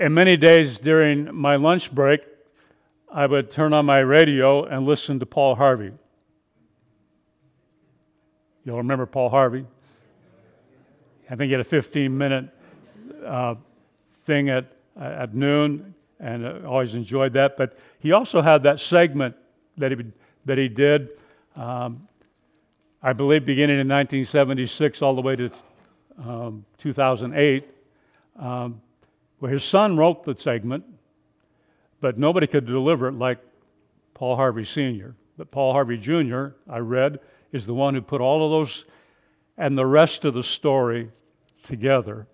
And many days during my lunch break, I would turn on my radio and listen to Paul Harvey. You'll remember Paul Harvey? I think he had a 15 minute uh, thing at, at noon, and I always enjoyed that. But he also had that segment that he, that he did, um, I believe, beginning in 1976 all the way to um, 2008, um, where his son wrote the segment, but nobody could deliver it like Paul Harvey Sr. But Paul Harvey Jr., I read, is the one who put all of those and the rest of the story together.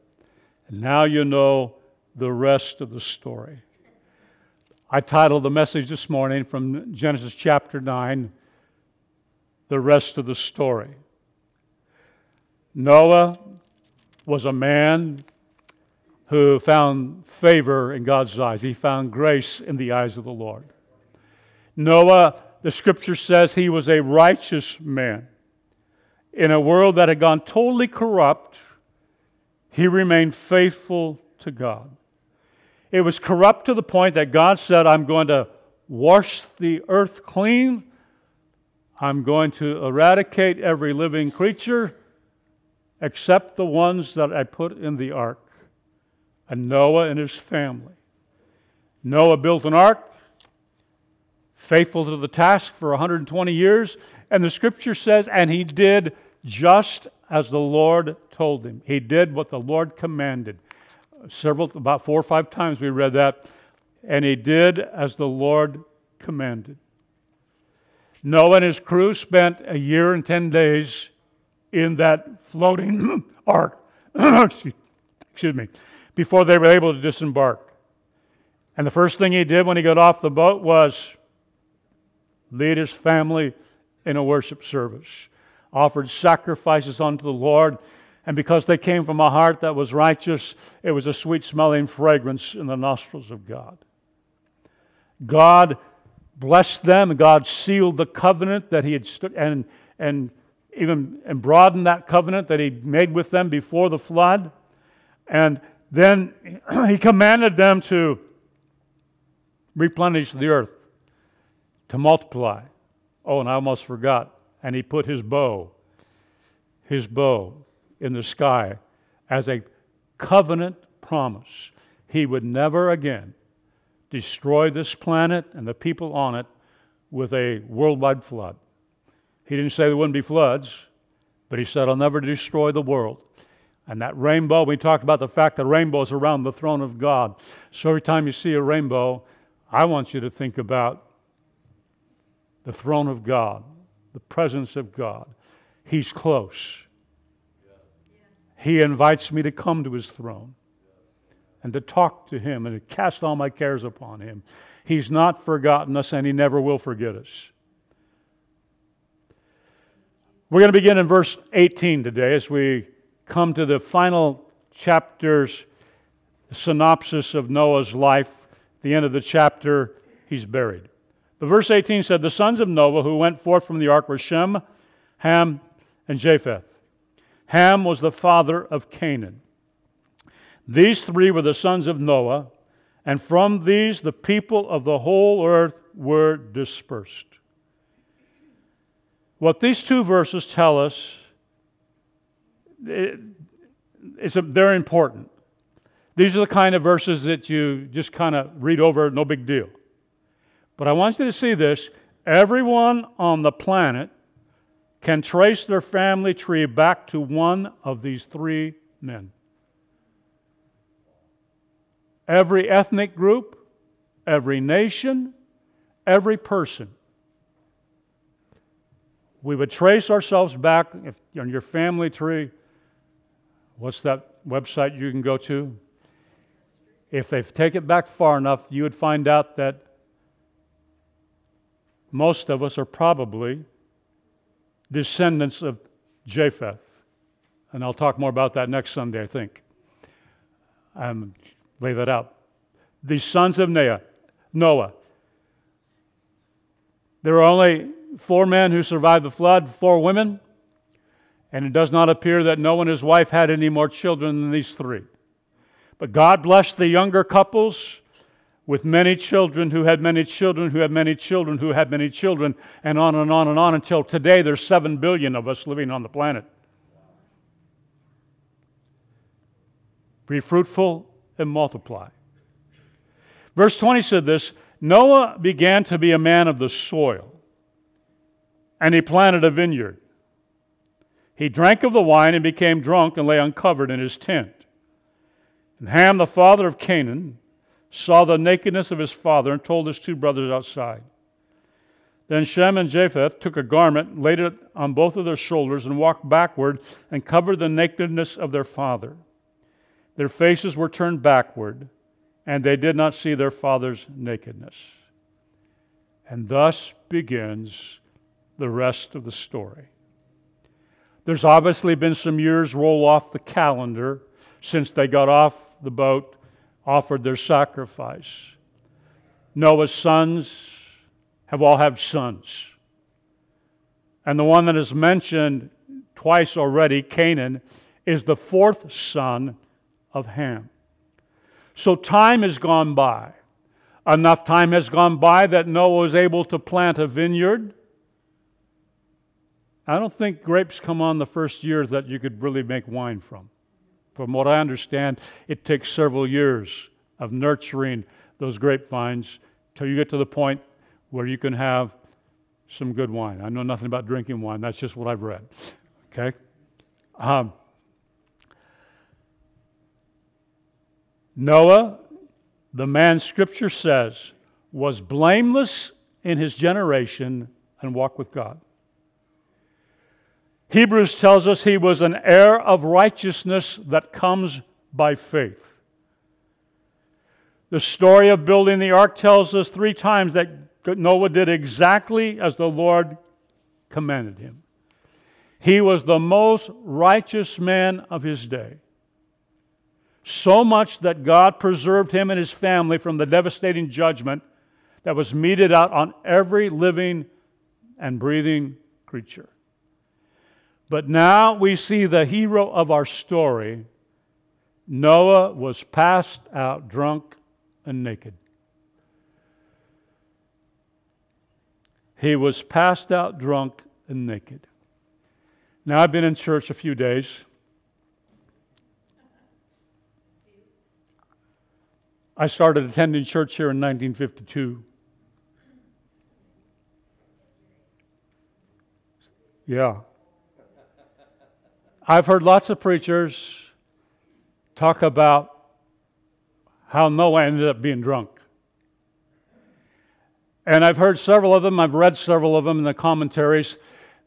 And now you know the rest of the story. I titled the message this morning from Genesis chapter 9, The Rest of the Story. Noah was a man who found favor in God's eyes. He found grace in the eyes of the Lord. Noah, the scripture says he was a righteous man. In a world that had gone totally corrupt, he remained faithful to God. It was corrupt to the point that God said, I'm going to wash the earth clean. I'm going to eradicate every living creature except the ones that I put in the ark. And Noah and his family. Noah built an ark, faithful to the task for 120 years, and the scripture says, and he did just as the Lord told him. He did what the Lord commanded. Several, about four or five times we read that. And he did as the Lord commanded. Noah and his crew spent a year and 10 days in that floating ark. Excuse me. Before they were able to disembark. And the first thing he did when he got off the boat was lead his family in a worship service offered sacrifices unto the Lord. And because they came from a heart that was righteous, it was a sweet smelling fragrance in the nostrils of God. God blessed them, God sealed the covenant that He had stood, and, and even and broadened that covenant that He made with them before the flood. And then He commanded them to replenish the earth, to multiply. Oh, and I almost forgot and he put his bow, his bow in the sky as a covenant promise. He would never again destroy this planet and the people on it with a worldwide flood. He didn't say there wouldn't be floods, but he said, I'll never destroy the world. And that rainbow, we talked about the fact that rainbows around the throne of God. So every time you see a rainbow, I want you to think about the throne of God the presence of God. He's close. He invites me to come to his throne and to talk to him and to cast all my cares upon him. He's not forgotten us and he never will forget us. We're going to begin in verse 18 today as we come to the final chapter's synopsis of Noah's life. The end of the chapter, he's buried. But verse 18 said, The sons of Noah who went forth from the ark were Shem, Ham, and Japheth. Ham was the father of Canaan. These three were the sons of Noah, and from these the people of the whole earth were dispersed. What these two verses tell us, it, a, they're important. These are the kind of verses that you just kind of read over, no big deal. But I want you to see this. Everyone on the planet can trace their family tree back to one of these three men. Every ethnic group, every nation, every person. We would trace ourselves back if, on your family tree. What's that website you can go to? If they take it back far enough, you would find out that most of us are probably descendants of Japheth. And I'll talk more about that next Sunday, I think. Um, lay that out. The sons of Noah. There were only four men who survived the flood, four women, and it does not appear that Noah and his wife had any more children than these three. But God blessed the younger couples with many children who had many children who had many children who had many children, and on and on and on until today there's 7 billion of us living on the planet. Be fruitful and multiply. Verse 20 said this Noah began to be a man of the soil, and he planted a vineyard. He drank of the wine and became drunk and lay uncovered in his tent. And Ham, the father of Canaan, saw the nakedness of his father and told his two brothers outside. Then Shem and Japheth took a garment, laid it on both of their shoulders, and walked backward and covered the nakedness of their father. Their faces were turned backward, and they did not see their father's nakedness. And thus begins the rest of the story. There's obviously been some years roll off the calendar since they got off the boat offered their sacrifice. Noah's sons have all had sons. And the one that is mentioned twice already, Canaan, is the fourth son of Ham. So time has gone by. Enough time has gone by that Noah was able to plant a vineyard. I don't think grapes come on the first year that you could really make wine from. From what I understand, it takes several years of nurturing those grapevines till you get to the point where you can have some good wine. I know nothing about drinking wine, that's just what I've read. Okay? Um, Noah, the man Scripture says, was blameless in his generation and walked with God. Hebrews tells us he was an heir of righteousness that comes by faith. The story of building the ark tells us three times that Noah did exactly as the Lord commanded him. He was the most righteous man of his day. So much that God preserved him and his family from the devastating judgment that was meted out on every living and breathing creature. But now we see the hero of our story. Noah was passed out drunk and naked. He was passed out drunk and naked. Now, I've been in church a few days. I started attending church here in 1952. Yeah. I've heard lots of preachers talk about how Noah ended up being drunk. And I've heard several of them, I've read several of them in the commentaries.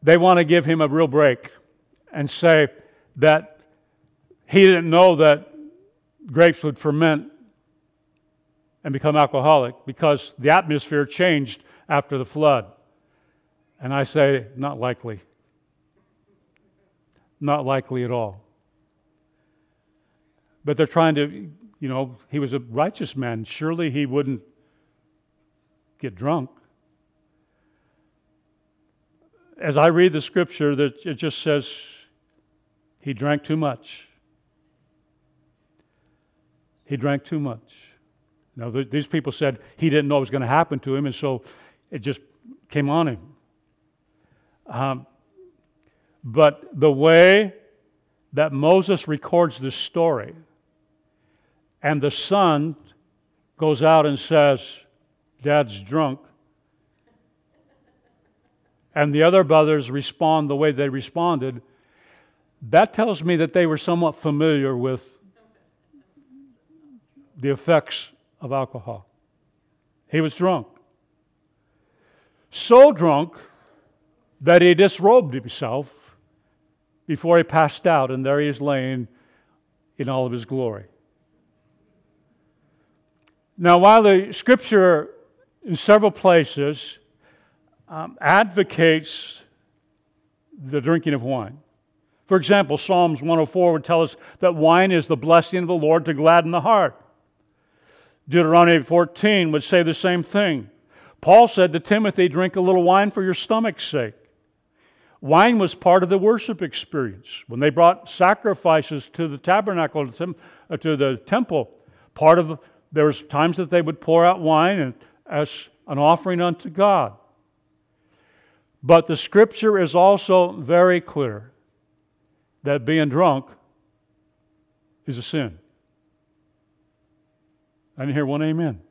They want to give him a real break and say that he didn't know that grapes would ferment and become alcoholic because the atmosphere changed after the flood. And I say, not likely. Not likely at all. But they're trying to, you know, he was a righteous man. Surely he wouldn't get drunk. As I read the scripture, that it just says he drank too much. He drank too much. Now, these people said he didn't know it was going to happen to him, and so it just came on him. Um, but the way that Moses records this story, and the son goes out and says, Dad's drunk, and the other brothers respond the way they responded, that tells me that they were somewhat familiar with the effects of alcohol. He was drunk. So drunk that he disrobed himself before he passed out, and there he is laying in all of his glory. Now, while the scripture in several places um, advocates the drinking of wine, for example, Psalms 104 would tell us that wine is the blessing of the Lord to gladden the heart. Deuteronomy 14 would say the same thing. Paul said to Timothy, Drink a little wine for your stomach's sake. Wine was part of the worship experience. When they brought sacrifices to the tabernacle, to the uh, temple, part of there was times that they would pour out wine as an offering unto God. But the scripture is also very clear that being drunk is a sin. I didn't hear one amen. amen.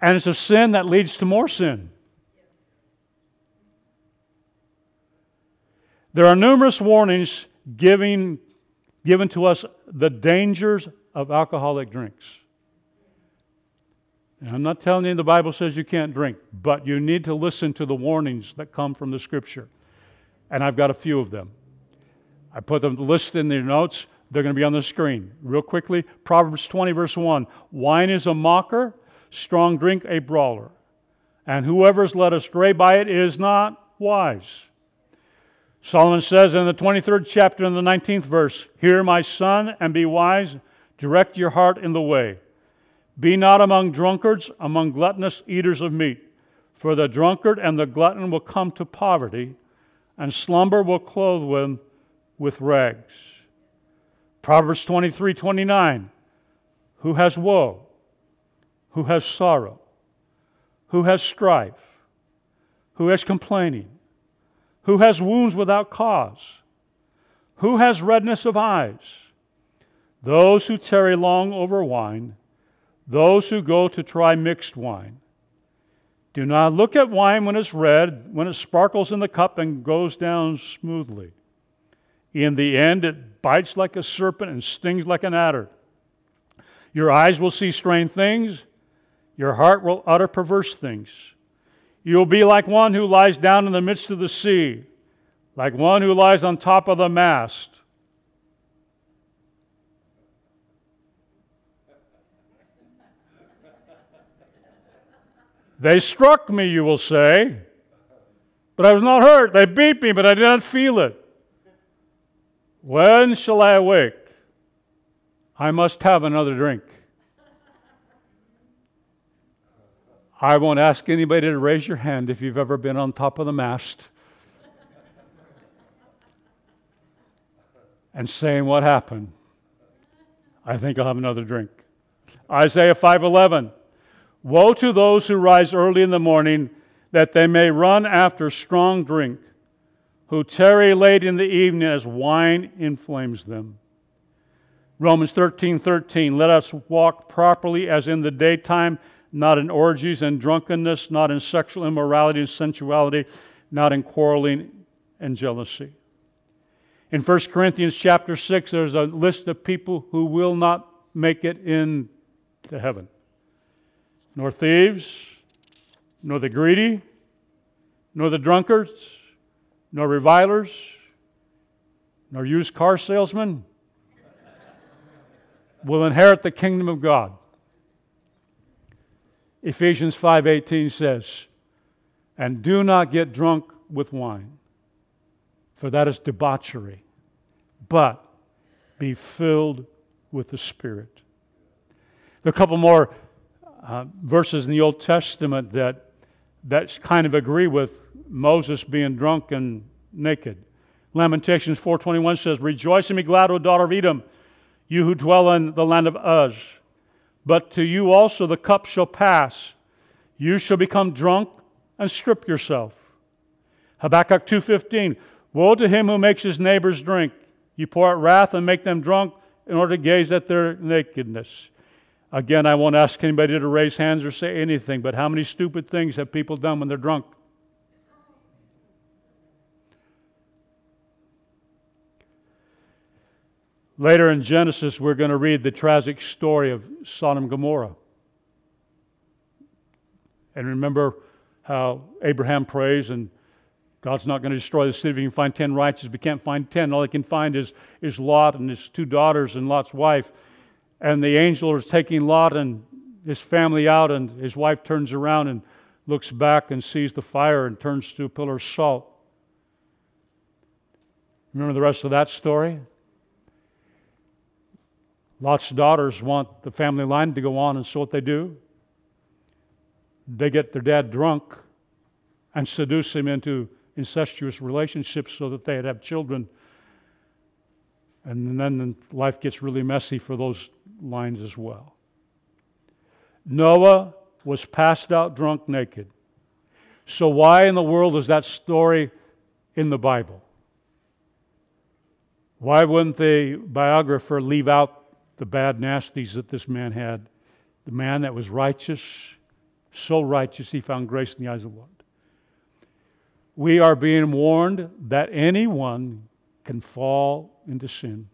And it's a sin that leads to more sin. There are numerous warnings giving, given to us the dangers of alcoholic drinks. And I'm not telling you the Bible says you can't drink, but you need to listen to the warnings that come from the Scripture. And I've got a few of them. I put them list in your notes. They're going to be on the screen. Real quickly Proverbs 20, verse 1 Wine is a mocker, strong drink a brawler. And whoever is led astray by it is not wise. Solomon says in the 23rd chapter, in the 19th verse, Hear, my son, and be wise, direct your heart in the way. Be not among drunkards, among gluttonous eaters of meat, for the drunkard and the glutton will come to poverty, and slumber will clothe them with rags. Proverbs 23 29. Who has woe? Who has sorrow? Who has strife? Who has complaining? Who has wounds without cause? Who has redness of eyes? Those who tarry long over wine those who go to try mixed wine. Do not look at wine when it's red, when it sparkles in the cup and goes down smoothly. In the end, it bites like a serpent and stings like an adder. Your eyes will see strange things, your heart will utter perverse things. You will be like one who lies down in the midst of the sea, like one who lies on top of the mast. They struck me, you will say, but I was not hurt. They beat me, but I did not feel it. When shall I awake? I must have another drink. I won't ask anybody to raise your hand if you've ever been on top of the mast and saying what happened. I think I'll have another drink. Isaiah 5:11 Woe to those who rise early in the morning, that they may run after strong drink, who tarry late in the evening as wine inflames them. Romans 13 13, let us walk properly as in the daytime, not in orgies and drunkenness, not in sexual immorality and sensuality, not in quarreling and jealousy. In 1 Corinthians chapter 6, there's a list of people who will not make it into heaven nor thieves, nor the greedy, nor the drunkards, nor revilers, nor used car salesmen will inherit the kingdom of God. Ephesians 5:18 says, "And do not get drunk with wine, for that is debauchery, but be filled with the Spirit." There are a couple more uh, verses in the Old Testament that, that kind of agree with Moses being drunk and naked. Lamentations 4.21 says, Rejoice and be glad, O daughter of Edom, you who dwell in the land of Uz. But to you also the cup shall pass. You shall become drunk and strip yourself. Habakkuk 2.15, Woe to him who makes his neighbors drink. You pour out wrath and make them drunk in order to gaze at their nakedness. Again, I won't ask anybody to raise hands or say anything, but how many stupid things have people done when they're drunk? Later in Genesis, we're going to read the tragic story of Sodom and Gomorrah. And remember how Abraham prays and God's not going to destroy the city if he can find 10 righteous. We can't find 10. All he can find is, is Lot and his two daughters and Lot's wife. And the angel is taking Lot and his family out, and his wife turns around and looks back and sees the fire and turns to a pillar of salt. Remember the rest of that story? Lot's of daughters want the family line to go on, and so what they do? They get their dad drunk and seduce him into incestuous relationships so that they'd have children And then life gets really messy for those lines as well. Noah was passed out drunk naked. So, why in the world is that story in the Bible? Why wouldn't the biographer leave out the bad nasties that this man had? The man that was righteous, so righteous he found grace in the eyes of the Lord. We are being warned that anyone can fall into sin.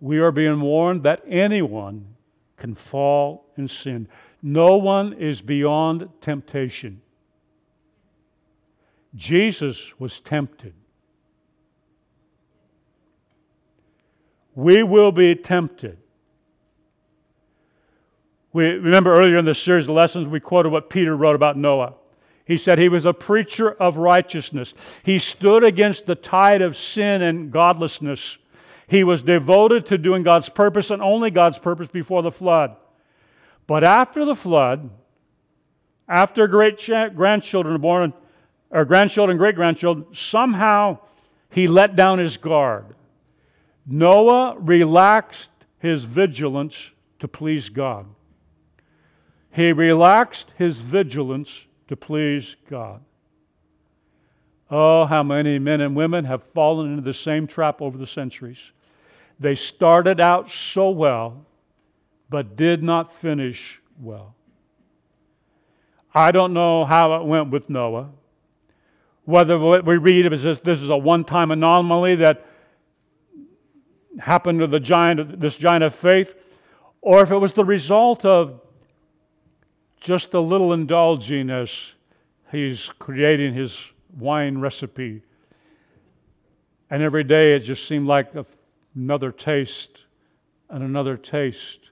We are being warned that anyone can fall in sin. No one is beyond temptation. Jesus was tempted. We will be tempted. We remember earlier in the series of lessons, we quoted what Peter wrote about Noah. He said he was a preacher of righteousness. He stood against the tide of sin and godlessness. He was devoted to doing God's purpose and only God's purpose before the flood. But after the flood, after great grandchildren born, or grandchildren, great grandchildren, somehow he let down his guard. Noah relaxed his vigilance to please God. He relaxed his vigilance to please God. Oh, how many men and women have fallen into the same trap over the centuries. They started out so well, but did not finish well. I don't know how it went with Noah. Whether what we read is this, this is a one time anomaly that happened to the giant, this giant of faith, or if it was the result of just a little indulging as he's creating his wine recipe. And every day it just seemed like another taste and another taste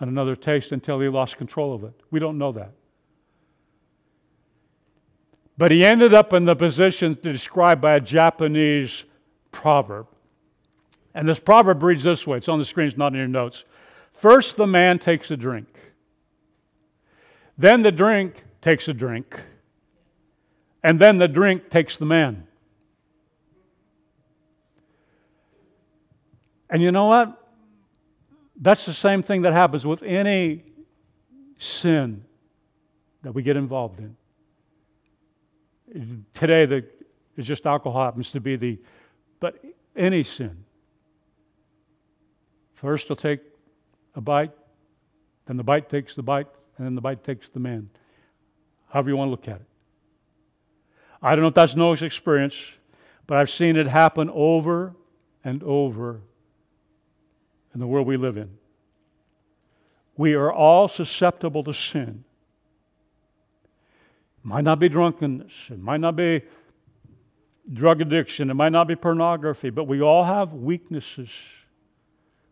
and another taste until he lost control of it. We don't know that. But he ended up in the position described by a Japanese proverb. And this proverb reads this way it's on the screen, it's not in your notes. First, the man takes a drink. Then the drink takes a drink. And then the drink takes the man. And you know what? That's the same thing that happens with any sin that we get involved in. Today, the, it's just alcohol happens to be the, but any sin. First, he'll take a bite, then the bite takes the bite, and then the bite takes the man. However, you want to look at it. I don't know if that's Noah's experience, but I've seen it happen over and over in the world we live in. We are all susceptible to sin. It might not be drunkenness, it might not be drug addiction, it might not be pornography, but we all have weaknesses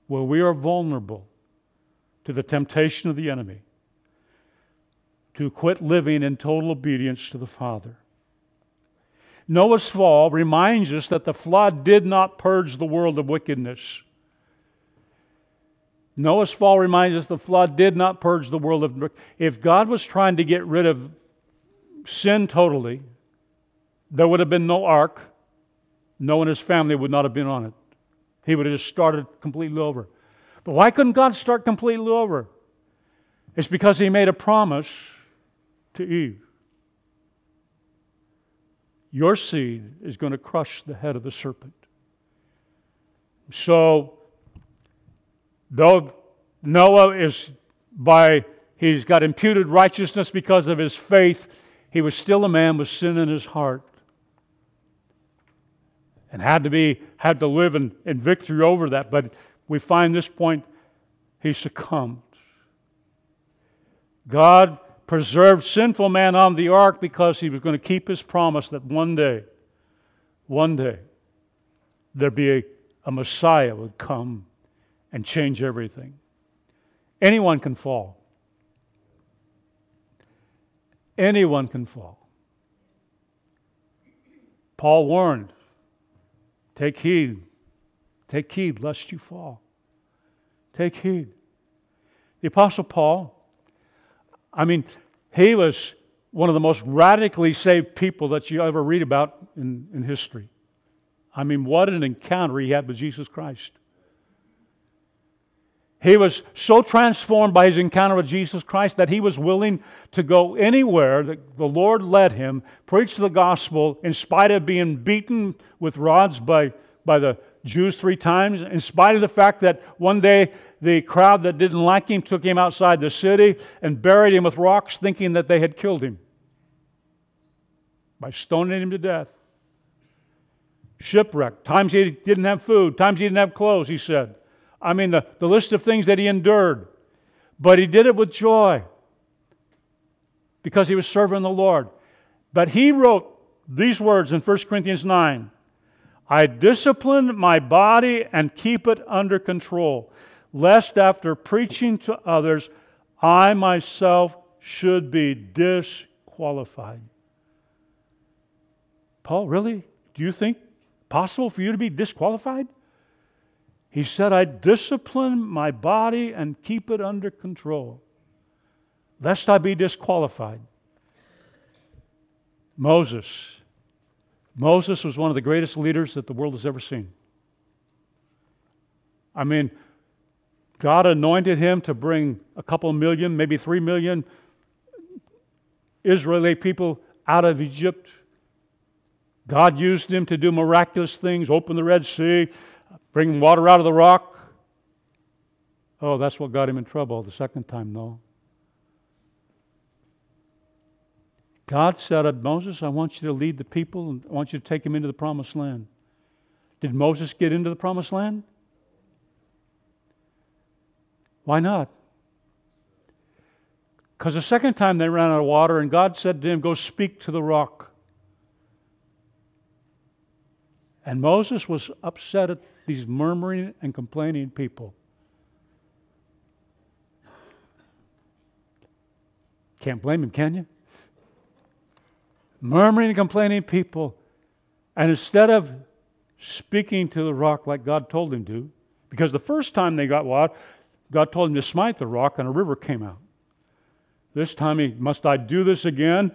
where we are vulnerable to the temptation of the enemy to quit living in total obedience to the Father. Noah's fall reminds us that the flood did not purge the world of wickedness. Noah's fall reminds us the flood did not purge the world of. If God was trying to get rid of sin totally, there would have been no ark. Noah and his family would not have been on it. He would have just started completely over. But why couldn't God start completely over? It's because He made a promise to Eve. Your seed is going to crush the head of the serpent. So Though Noah is by, he's got imputed righteousness because of his faith, he was still a man with sin in his heart and had to be had to live in, in victory over that but we find this point he succumbed god preserved sinful man on the ark because he was going to keep his promise that one day one day there'd be a, a messiah would come and change everything. Anyone can fall. Anyone can fall. Paul warned take heed, take heed lest you fall. Take heed. The Apostle Paul, I mean, he was one of the most radically saved people that you ever read about in, in history. I mean, what an encounter he had with Jesus Christ. He was so transformed by his encounter with Jesus Christ that he was willing to go anywhere that the Lord led him, preach the gospel in spite of being beaten with rods by, by the Jews three times, in spite of the fact that one day the crowd that didn't like him took him outside the city and buried him with rocks, thinking that they had killed him by stoning him to death. Shipwrecked, times he didn't have food, times he didn't have clothes, he said. I mean, the, the list of things that he endured. But he did it with joy because he was serving the Lord. But he wrote these words in 1 Corinthians 9 I discipline my body and keep it under control, lest after preaching to others, I myself should be disqualified. Paul, really? Do you think possible for you to be disqualified? He said, I discipline my body and keep it under control, lest I be disqualified. Moses. Moses was one of the greatest leaders that the world has ever seen. I mean, God anointed him to bring a couple million, maybe three million Israeli people out of Egypt. God used him to do miraculous things, open the Red Sea, bring water out of the rock. Oh, that's what got him in trouble the second time, though. God said, to Moses, I want you to lead the people and I want you to take them into the promised land. Did Moses get into the promised land? Why not? Because the second time they ran out of water, and God said to him, Go speak to the rock. And Moses was upset at these murmuring and complaining people. Can't blame him, can you? Murmuring and complaining people. And instead of speaking to the rock like God told him to, because the first time they got water, God told him to smite the rock and a river came out. This time he must I do this again,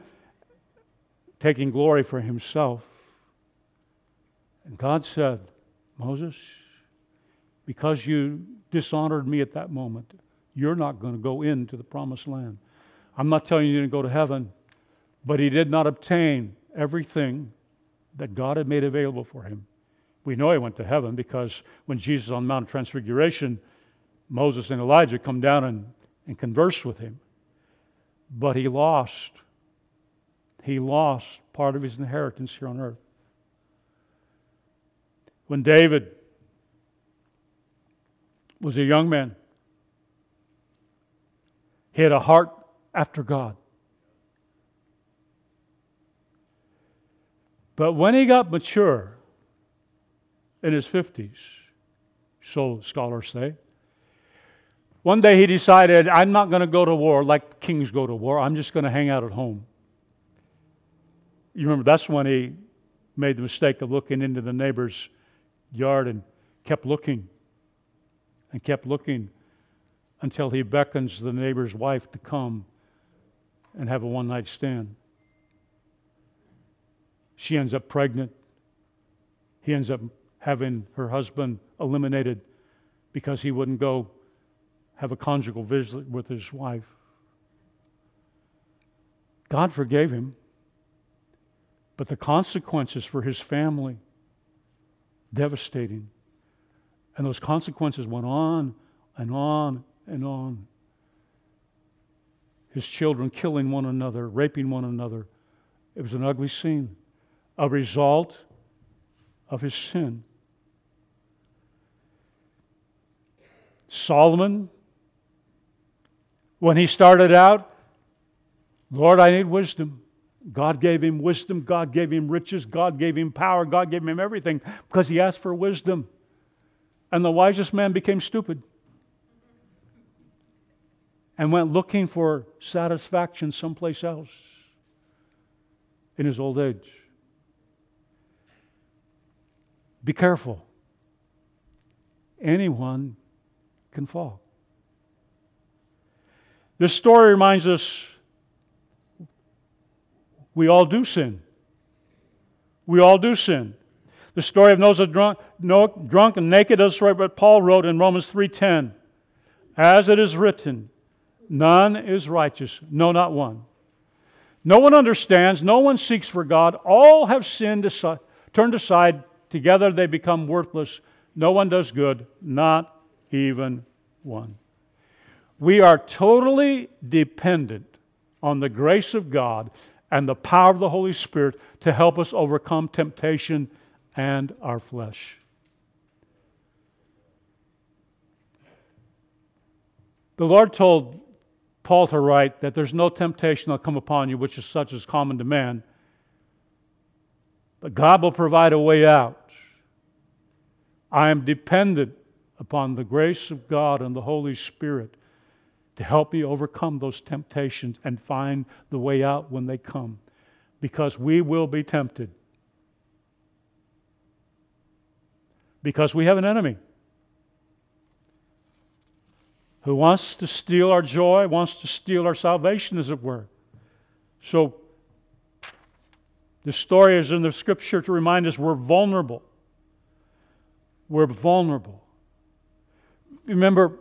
taking glory for himself. And God said, Moses, because you dishonored me at that moment, you're not going to go into the promised land. I'm not telling you to go to heaven, but he did not obtain everything that God had made available for him. We know he went to heaven because when Jesus on Mount Transfiguration, Moses and Elijah come down and, and converse with him. But he lost. He lost part of his inheritance here on earth. When David was a young man, he had a heart after God. But when he got mature in his 50s, so scholars say, one day he decided, I'm not going to go to war like kings go to war. I'm just going to hang out at home. You remember, that's when he made the mistake of looking into the neighbor's yard and kept looking and kept looking until he beckons the neighbor's wife to come and have a one night stand. She ends up pregnant. He ends up having her husband eliminated because he wouldn't go have a conjugal visit with his wife. God forgave him, but the consequences for his family devastating. And those consequences went on and on and on. His children killing one another, raping one another. It was an ugly scene, a result of his sin. Solomon, when he started out, Lord, I need wisdom. God gave him wisdom, God gave him riches, God gave him power, God gave him everything because he asked for wisdom. And the wisest man became stupid and went looking for satisfaction someplace else in his old age. Be careful. Anyone can fall. This story reminds us we all do sin. We all do sin. The story of Noah drunk, drunk and naked illustrates what Paul wrote in Romans 3.10. As it is written, none is righteous, no, not one. No one understands, no one seeks for God. All have sinned, aside, turned aside. Together they become worthless. No one does good, not even one. We are totally dependent on the grace of God and the power of the Holy Spirit to help us overcome temptation and our flesh. The Lord told Paul to write that there's no temptation that'll come upon you which is such as common to man, but God will provide a way out. I am dependent upon the grace of God and the Holy Spirit to help me overcome those temptations and find the way out when they come, because we will be tempted. Because we have an enemy who wants to steal our joy, wants to steal our salvation, as it were. So, the story is in the scripture to remind us we're vulnerable. We're vulnerable. Remember,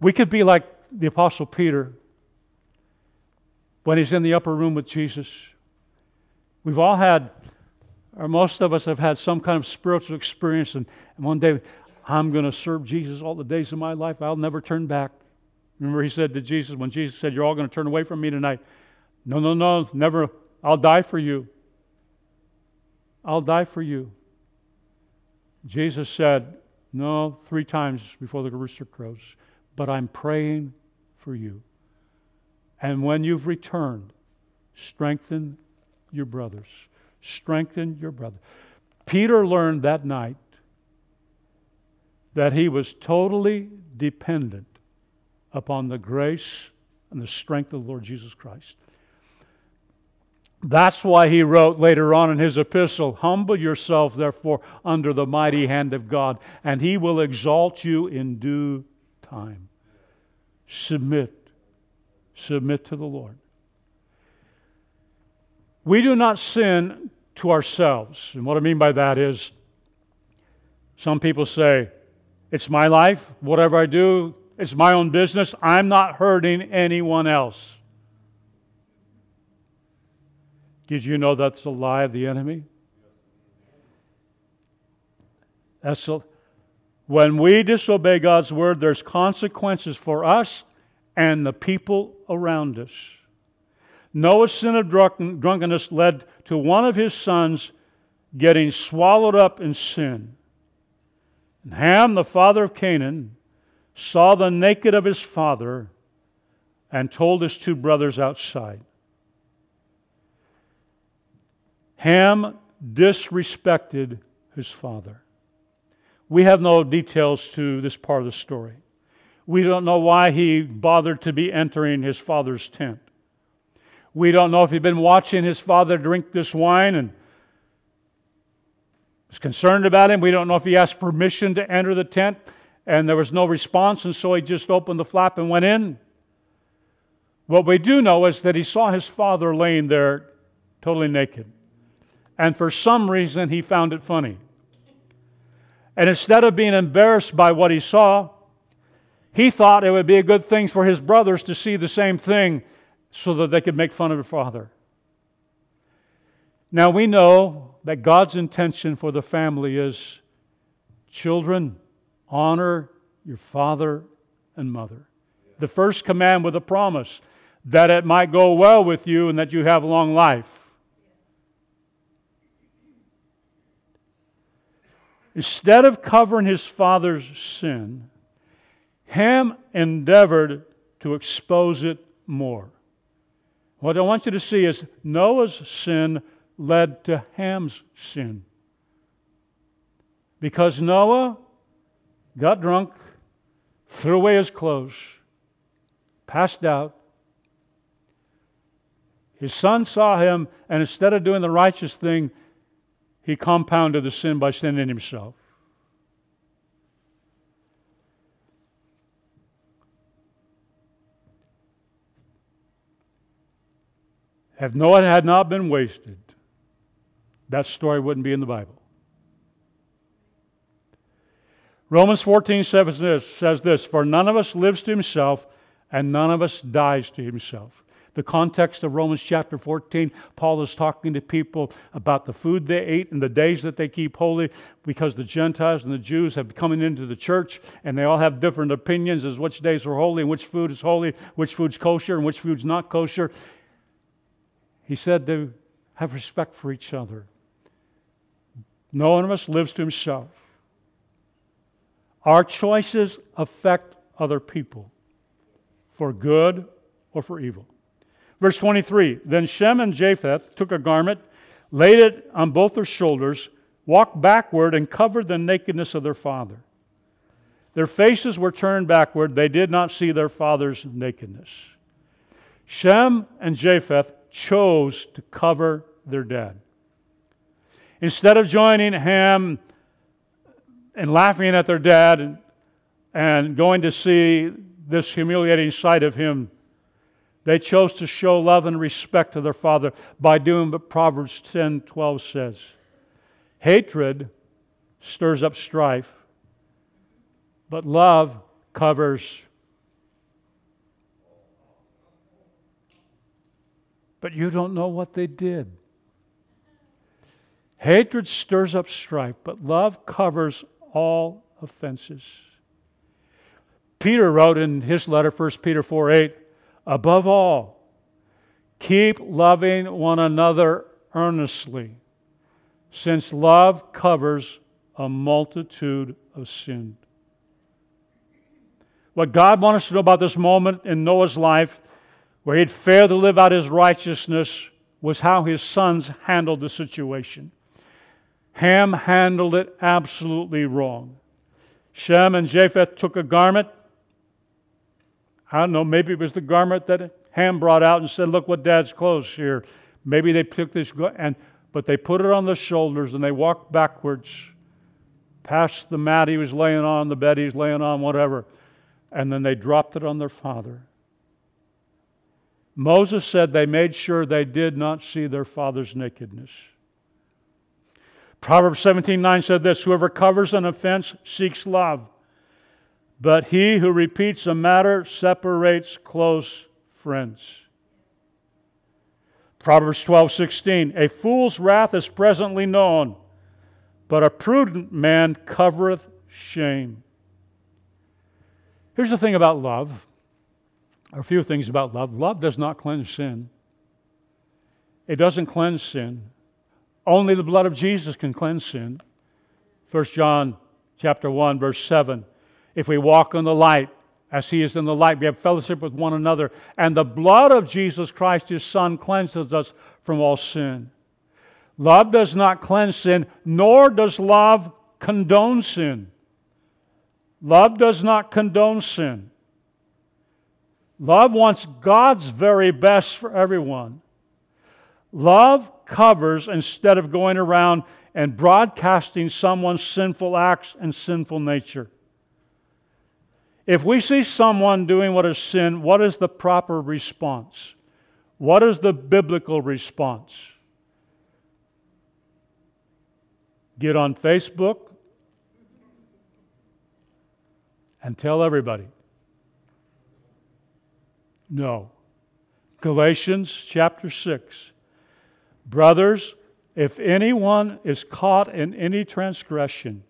we could be like the Apostle Peter when he's in the upper room with Jesus. We've all had, or most of us have had some kind of spiritual experience, and, and one day I'm going to serve Jesus all the days of my life. I'll never turn back. Remember, he said to Jesus, when Jesus said, You're all going to turn away from me tonight. No, no, no, never. I'll die for you. I'll die for you. Jesus said, No, three times before the rooster crows, but I'm praying for you. And when you've returned, strengthen your brothers. Strengthen your brother. Peter learned that night that he was totally dependent upon the grace and the strength of the Lord Jesus Christ. That's why he wrote later on in his epistle Humble yourself, therefore, under the mighty hand of God, and he will exalt you in due time. Submit. Submit to the Lord. We do not sin to ourselves. And what I mean by that is some people say, it's my life. Whatever I do, it's my own business. I'm not hurting anyone else. Did you know that's a lie of the enemy? That's a, when we disobey God's word, there's consequences for us and the people around us. Noah's sin of drunkenness led to one of his sons getting swallowed up in sin. And Ham, the father of Canaan, saw the naked of his father and told his two brothers outside. Ham disrespected his father. We have no details to this part of the story. We don't know why he bothered to be entering his father's tent. We don't know if he'd been watching his father drink this wine and was concerned about him. We don't know if he asked permission to enter the tent and there was no response, and so he just opened the flap and went in. What we do know is that he saw his father laying there totally naked. And for some reason, he found it funny. And instead of being embarrassed by what he saw, he thought it would be a good thing for his brothers to see the same thing so that they could make fun of their father. Now we know that God's intention for the family is children, honor your father and mother. The first command with a promise that it might go well with you and that you have long life. Instead of covering his father's sin, Ham endeavored to expose it more. What I want you to see is Noah's sin led to Ham's sin. Because Noah got drunk, threw away his clothes, passed out. His son saw him, and instead of doing the righteous thing, he compounded the sin by sinning himself. If Noah had not been wasted, that story wouldn't be in the Bible. Romans 14 says this, says this For none of us lives to himself, and none of us dies to himself. The context of Romans chapter 14, Paul is talking to people about the food they ate and the days that they keep holy because the Gentiles and the Jews have coming into the church and they all have different opinions as which days are holy and which food is holy, which food's kosher and which food's not kosher. He said to have respect for each other. No one of us lives to himself. Our choices affect other people for good or for evil. Verse 23 Then Shem and Japheth took a garment, laid it on both their shoulders, walked backward, and covered the nakedness of their father. Their faces were turned backward. They did not see their father's nakedness. Shem and Japheth chose to cover their dead. Instead of joining Ham and laughing at their dad and, and going to see this humiliating sight of him, they chose to show love and respect to their father by doing what Proverbs 10 12 says. Hatred stirs up strife, but love covers. But you don't know what they did. Hatred stirs up strife, but love covers all offenses. Peter wrote in his letter, 1 Peter 4 8, above all, keep loving one another earnestly, since love covers a multitude of sins. What God wants us to know about this moment in Noah's life, where he'd failed to live out his righteousness, was how his sons handled the situation. Ham handled it absolutely wrong. Shem and Japheth took a garment. I don't know, maybe it was the garment that Ham brought out and said, Look what dad's clothes here. Maybe they took this, and, but they put it on their shoulders and they walked backwards past the mat he was laying on, the bed he was laying on, whatever, and then they dropped it on their father. Moses said they made sure they did not see their father's nakedness. Proverbs 17 9 said this Whoever covers an offense seeks love, but he who repeats a matter separates close friends. Proverbs 12 16 A fool's wrath is presently known, but a prudent man covereth shame. Here's the thing about love, a few things about love. Love does not cleanse sin. It doesn't cleanse sin. Only the blood of Jesus can cleanse sin. 1 John chapter 1 verse 7. If we walk in the light as he is in the light, we have fellowship with one another, and the blood of Jesus Christ his son cleanses us from all sin. Love does not cleanse sin, nor does love condone sin. Love does not condone sin. Love wants God's very best for everyone. Love covers instead of going around and broadcasting someone's sinful acts and sinful nature. If we see someone doing what is sin, what is the proper response? What is the biblical response? Get on Facebook and tell everybody. No. Galatians chapter 6 Brothers, if anyone is caught in any transgression,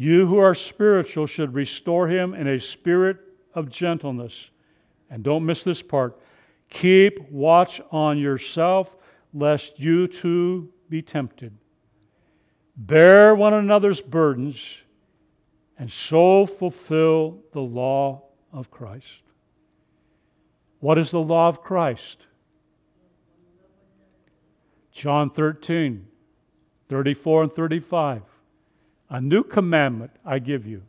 you who are spiritual should restore him in a spirit of gentleness. And don't miss this part. Keep watch on yourself, lest you too be tempted. Bear one another's burdens, and so fulfill the law of Christ. What is the law of Christ? John 13, 34 and 35. A new commandment I give you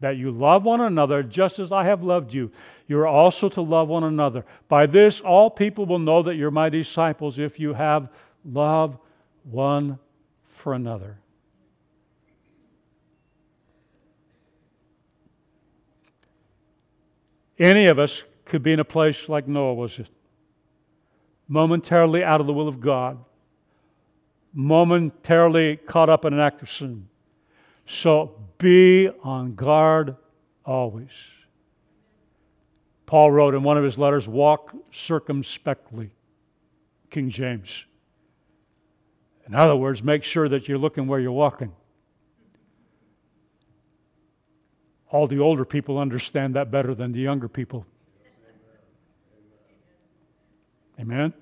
that you love one another just as I have loved you. You are also to love one another. By this, all people will know that you're my disciples if you have love one for another. Any of us could be in a place like Noah was momentarily out of the will of God, momentarily caught up in an act of sin. So be on guard always. Paul wrote in one of his letters, Walk circumspectly, King James. In other words, make sure that you're looking where you're walking. All the older people understand that better than the younger people. Amen?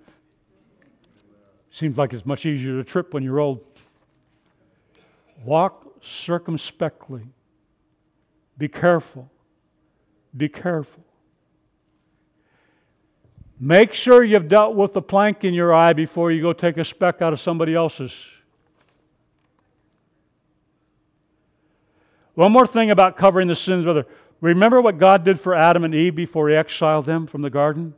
Seems like it's much easier to trip when you're old. Walk circumspectly. Be careful. Be careful. Make sure you've dealt with the plank in your eye before you go take a speck out of somebody else's. One more thing about covering the sins, brother. Remember what God did for Adam and Eve before He exiled them from the garden?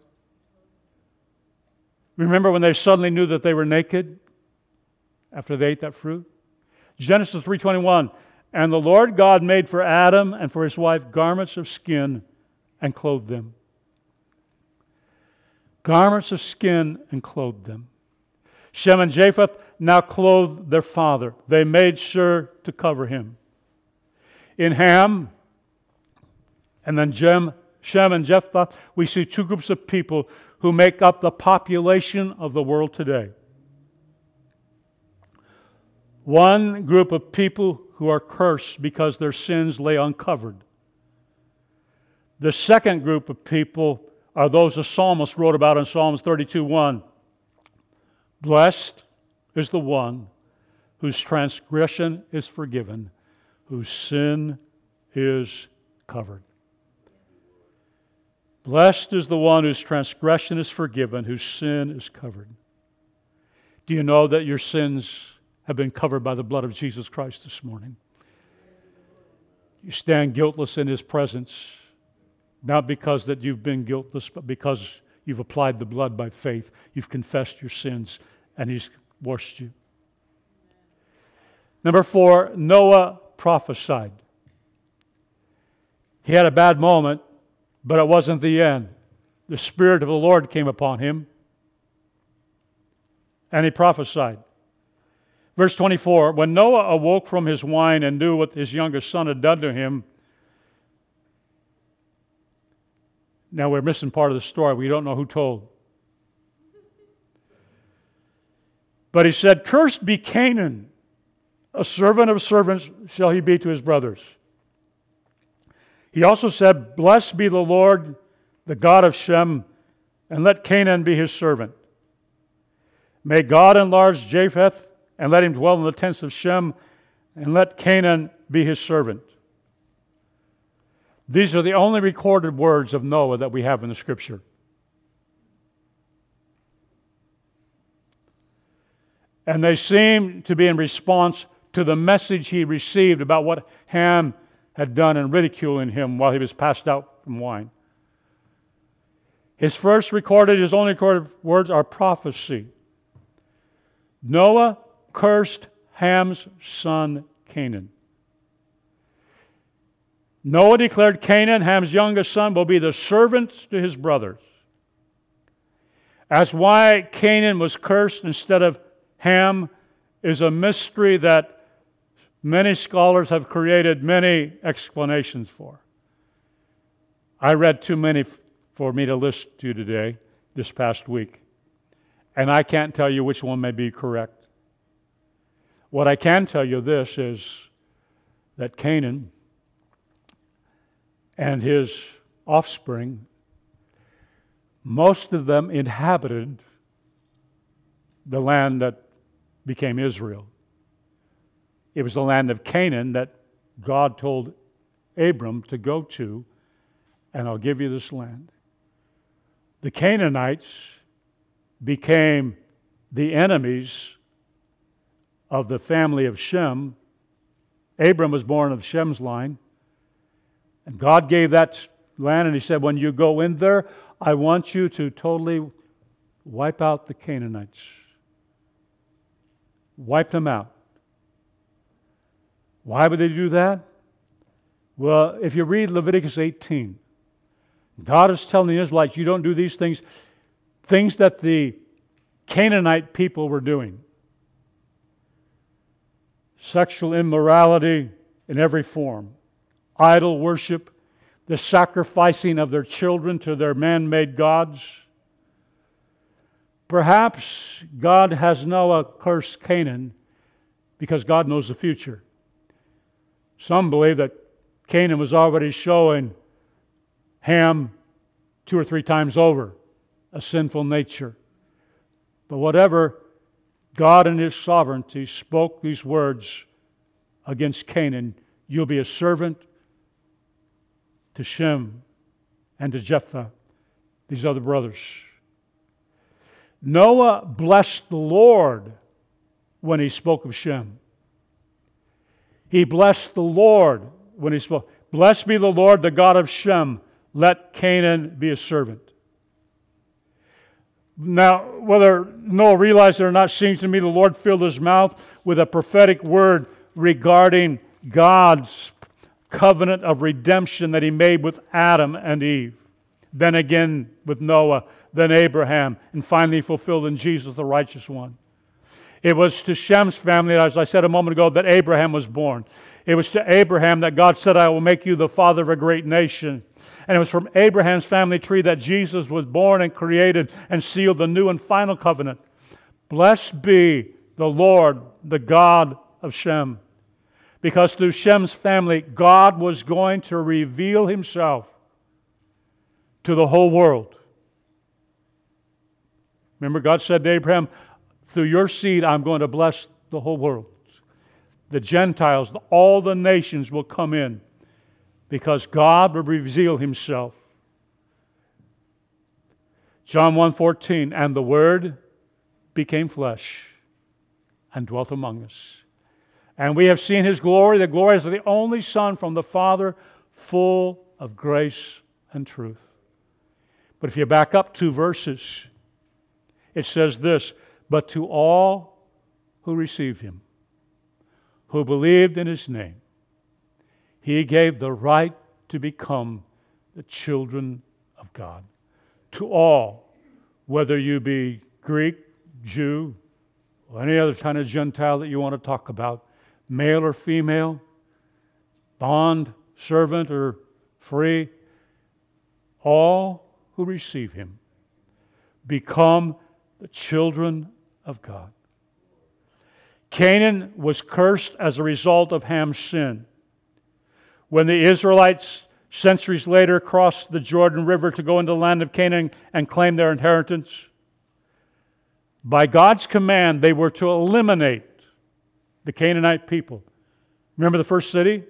Remember when they suddenly knew that they were naked after they ate that fruit? Genesis 3:21 And the Lord God made for Adam and for his wife garments of skin and clothed them. Garments of skin and clothed them. Shem and Japheth now clothed their father. They made sure to cover him. In Ham and then Jem, Shem and Japheth, we see two groups of people who make up the population of the world today. One group of people who are cursed because their sins lay uncovered. The second group of people are those the psalmist wrote about in Psalms 32 1. Blessed is the one whose transgression is forgiven, whose sin is covered. Blessed is the one whose transgression is forgiven, whose sin is covered. Do you know that your sins have been covered by the blood of Jesus Christ this morning? You stand guiltless in his presence, not because that you've been guiltless, but because you've applied the blood by faith. You've confessed your sins, and he's washed you. Number four, Noah prophesied. He had a bad moment, but it wasn't the end. The Spirit of the Lord came upon him, and he prophesied. Verse 24 When Noah awoke from his wine and knew what his youngest son had done to him, now we're missing part of the story. We don't know who told. But he said, Cursed be Canaan, a servant of servants shall he be to his brothers. He also said, Blessed be the Lord, the God of Shem, and let Canaan be his servant. May God enlarge Japheth, and let him dwell in the tents of Shem, and let Canaan be his servant. These are the only recorded words of Noah that we have in the scripture. And they seem to be in response to the message he received about what Ham had done in ridiculing him while he was passed out from wine. His first recorded, his only recorded words are prophecy. Noah cursed Ham's son Canaan. Noah declared Canaan, Ham's youngest son, will be the servant to his brothers. As why Canaan was cursed instead of Ham is a mystery that many scholars have created many explanations for. I read too many for me to list to you today, this past week, and I can't tell you which one may be correct. What I can tell you this is that Canaan and his offspring, most of them inhabited the land that became Israel. It was the land of Canaan that God told Abram to go to, and I'll give you this land. The Canaanites became the enemies of the family of Shem. Abram was born of Shem's line. And God gave that land, and He said, When you go in there, I want you to totally wipe out the Canaanites. Wipe them out. Why would they do that? Well, if you read Leviticus 18, God is telling the Israelites, you don't do these things, things that the Canaanite people were doing. Sexual immorality in every form, idol worship, the sacrificing of their children to their man made gods. Perhaps God has Noah curse Canaan because God knows the future. Some believe that Canaan was already showing Ham two or three times over a sinful nature. But whatever, God in His sovereignty spoke these words against Canaan You'll be a servant to Shem and to Jephthah, these other brothers. Noah blessed the Lord when he spoke of Shem. He blessed the Lord when he spoke. Blessed be the Lord, the God of Shem. Let Canaan be a servant. Now, whether Noah realized it or not, seems to me the Lord filled his mouth with a prophetic word regarding God's covenant of redemption that he made with Adam and Eve, then again with Noah, then Abraham, and finally fulfilled in Jesus, the righteous one. It was to Shem's family, as I said a moment ago, that Abraham was born. It was to Abraham that God said, I will make you the father of a great nation. And it was from Abraham's family tree that Jesus was born and created and sealed the new and final covenant. Blessed be the Lord, the God of Shem because through Shem's family, God was going to reveal himself to the whole world. Remember, God said to Abraham, Through your seed, I'm going to bless the whole world. The Gentiles, all the nations will come in because God will reveal himself. John 1:14 and the word became flesh and dwelt among us. And we have seen his glory, the glory of the only Son from the Father, full of grace and truth. But if you back up two verses, it says this But to all who received him, who believed in his name, he gave the right to become the children of God. To all, whether you be Greek, Jew, or any other kind of Gentile that you want to talk about, male or female, bond, servant, or free, all who receive him become the children of God. Canaan was cursed as a result of Ham's sin. When the Israelites, centuries later, crossed the Jordan River to go into the land of Canaan and claim their inheritance, by God's command, they were to eliminate the Canaanite people. Remember the first city?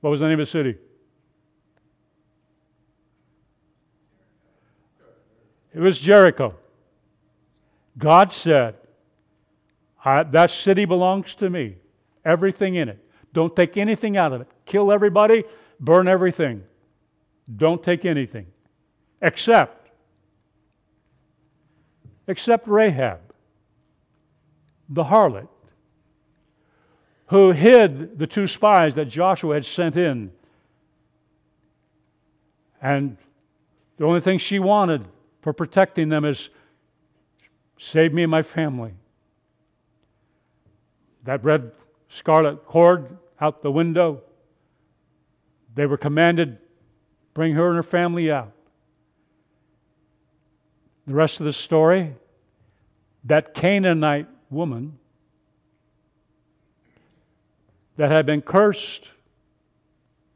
What was the name of the city? It was Jericho. God said, That city belongs to me, everything in it. Don't take anything out of it. Kill everybody, burn everything. Don't take anything. Except, except Rahab, the harlot who hid the two spies that Joshua had sent in. And the only thing she wanted for protecting them is save me and my family. That red scarlet cord out the window. They were commanded, bring her and her family out. The rest of the story that Canaanite woman that had been cursed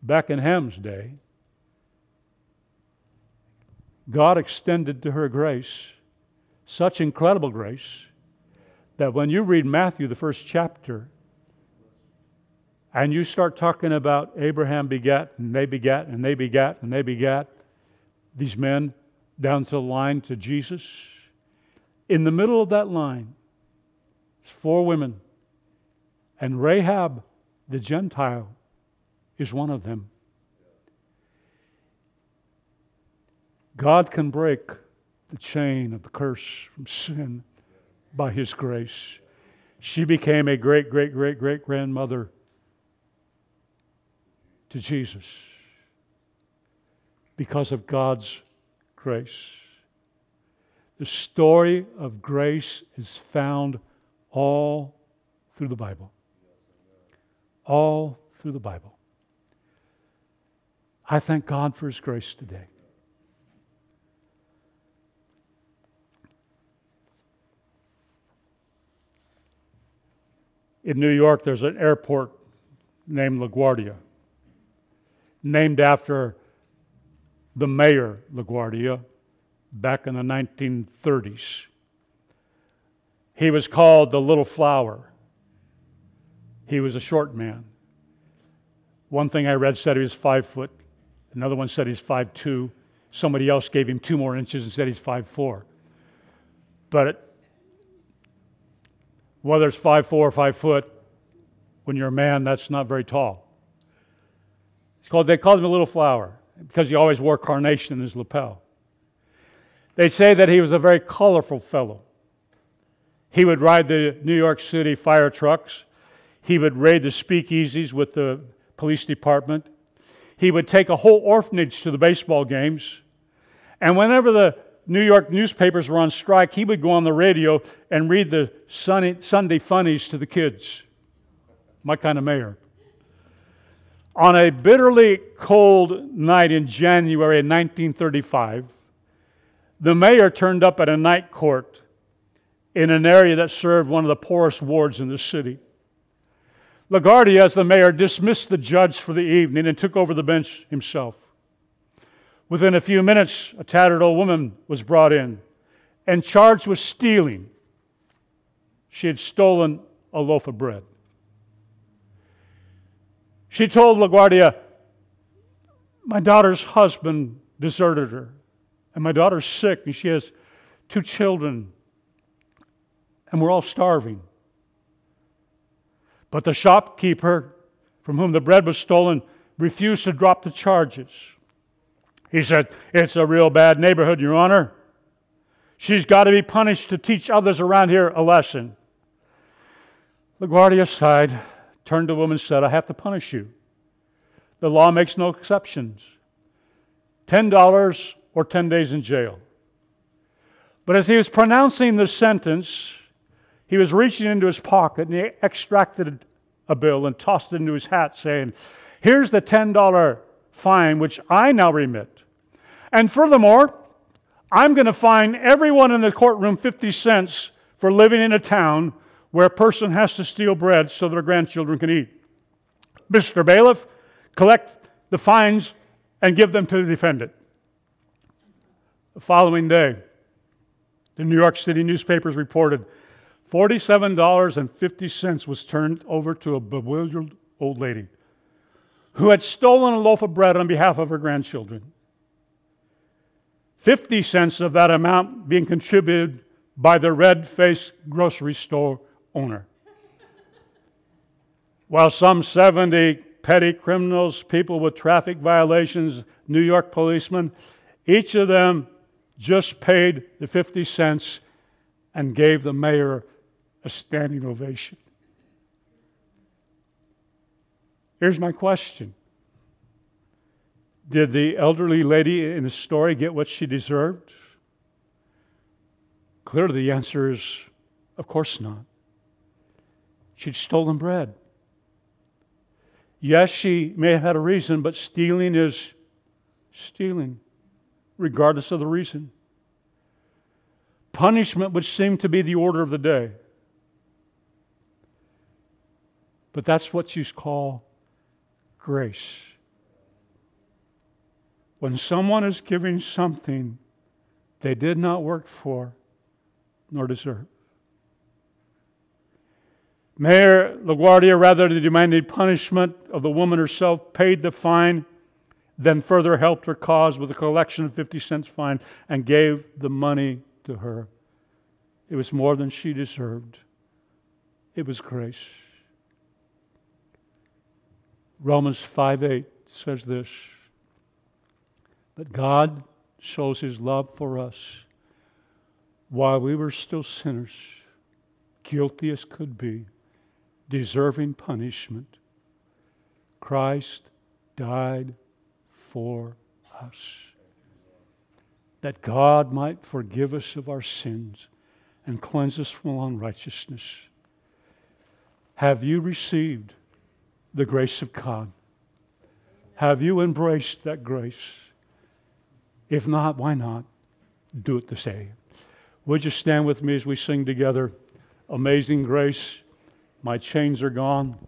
back in Ham's day, God extended to her grace, such incredible grace, that when you read Matthew, the first chapter, and you start talking about Abraham begat, and they begat, and they begat, and they begat, these men down to the line to Jesus, in the middle of that line, four women, and Rahab the Gentile is one of them. God can break the chain of the curse from sin by His grace. She became a great, great, great, great grandmother to Jesus because of God's grace. The story of grace is found all through the Bible. all through the Bible. I thank God for His grace today. In New York, there's an airport named LaGuardia, named after the mayor LaGuardia back in the 1930s. He was called the Little Flower. He was a short man. One thing I read said he was five foot. Another one said he's five two. Somebody else gave him two more inches and said he's five four. But whether it's five four or five foot, when you're a man, that's not very tall. It's called, they called him a little flower because he always wore carnation in his lapel. They say that he was a very colorful fellow. He would ride the New York City fire trucks. He would raid the speakeasies with the police department. He would take a whole orphanage to the baseball games. And whenever the New York newspapers were on strike, he would go on the radio and read the Sunday funnies to the kids. My kind of mayor. On a bitterly cold night in January 1935, the mayor turned up at a night court in an area that served one of the poorest wards in the city. LaGuardia, as the mayor, dismissed the judge for the evening and took over the bench himself. Within a few minutes, a tattered old woman was brought in and charged with stealing. She had stolen a loaf of bread. She told LaGuardia, My daughter's husband deserted her, and my daughter's sick, and she has two children, and we're all starving. But the shopkeeper from whom the bread was stolen refused to drop the charges. He said, It's a real bad neighborhood, Your Honor. She's got to be punished to teach others around here a lesson. LaGuardia sighed turned to the woman and said, I have to punish you. The law makes no exceptions $10 or 10 days in jail. But as he was pronouncing the sentence, he was reaching into his pocket and he extracted a bill and tossed it into his hat, saying, Here's the $10 fine which I now remit. And furthermore, I'm going to fine everyone in the courtroom 50 cents for living in a town where a person has to steal bread so their grandchildren can eat. Mr. Bailiff, collect the fines and give them to the defendant. The following day, the New York City newspapers reported $47.50 was turned over to a bewildered old lady who had stolen a loaf of bread on behalf of her grandchildren. 50 cents of that amount being contributed by the red faced grocery store owner. While some 70 petty criminals, people with traffic violations, New York policemen, each of them just paid the 50 cents and gave the mayor a standing ovation. Here's my question Did the elderly lady in the story get what she deserved? Clearly, the answer is of course not. She'd stolen bread. Yes, she may have had a reason, but stealing is stealing, regardless of the reason. Punishment would seem to be the order of the day. But that's what you call grace. When someone is giving something they did not work for nor deserve. Mayor LaGuardia, rather than demanding punishment of the woman herself, paid the fine, then further helped her cause with a collection of 50 cents fine and gave the money to her. It was more than she deserved. It was grace. Romans 5 8 says this But God shows his love for us while we were still sinners, guilty as could be deserving punishment, Christ died for us. That God might forgive us of our sins and cleanse us from all unrighteousness. Have you received the grace of God? Have you embraced that grace? If not, why not? Do it today. Would you stand with me as we sing together? Amazing grace, my chains are gone.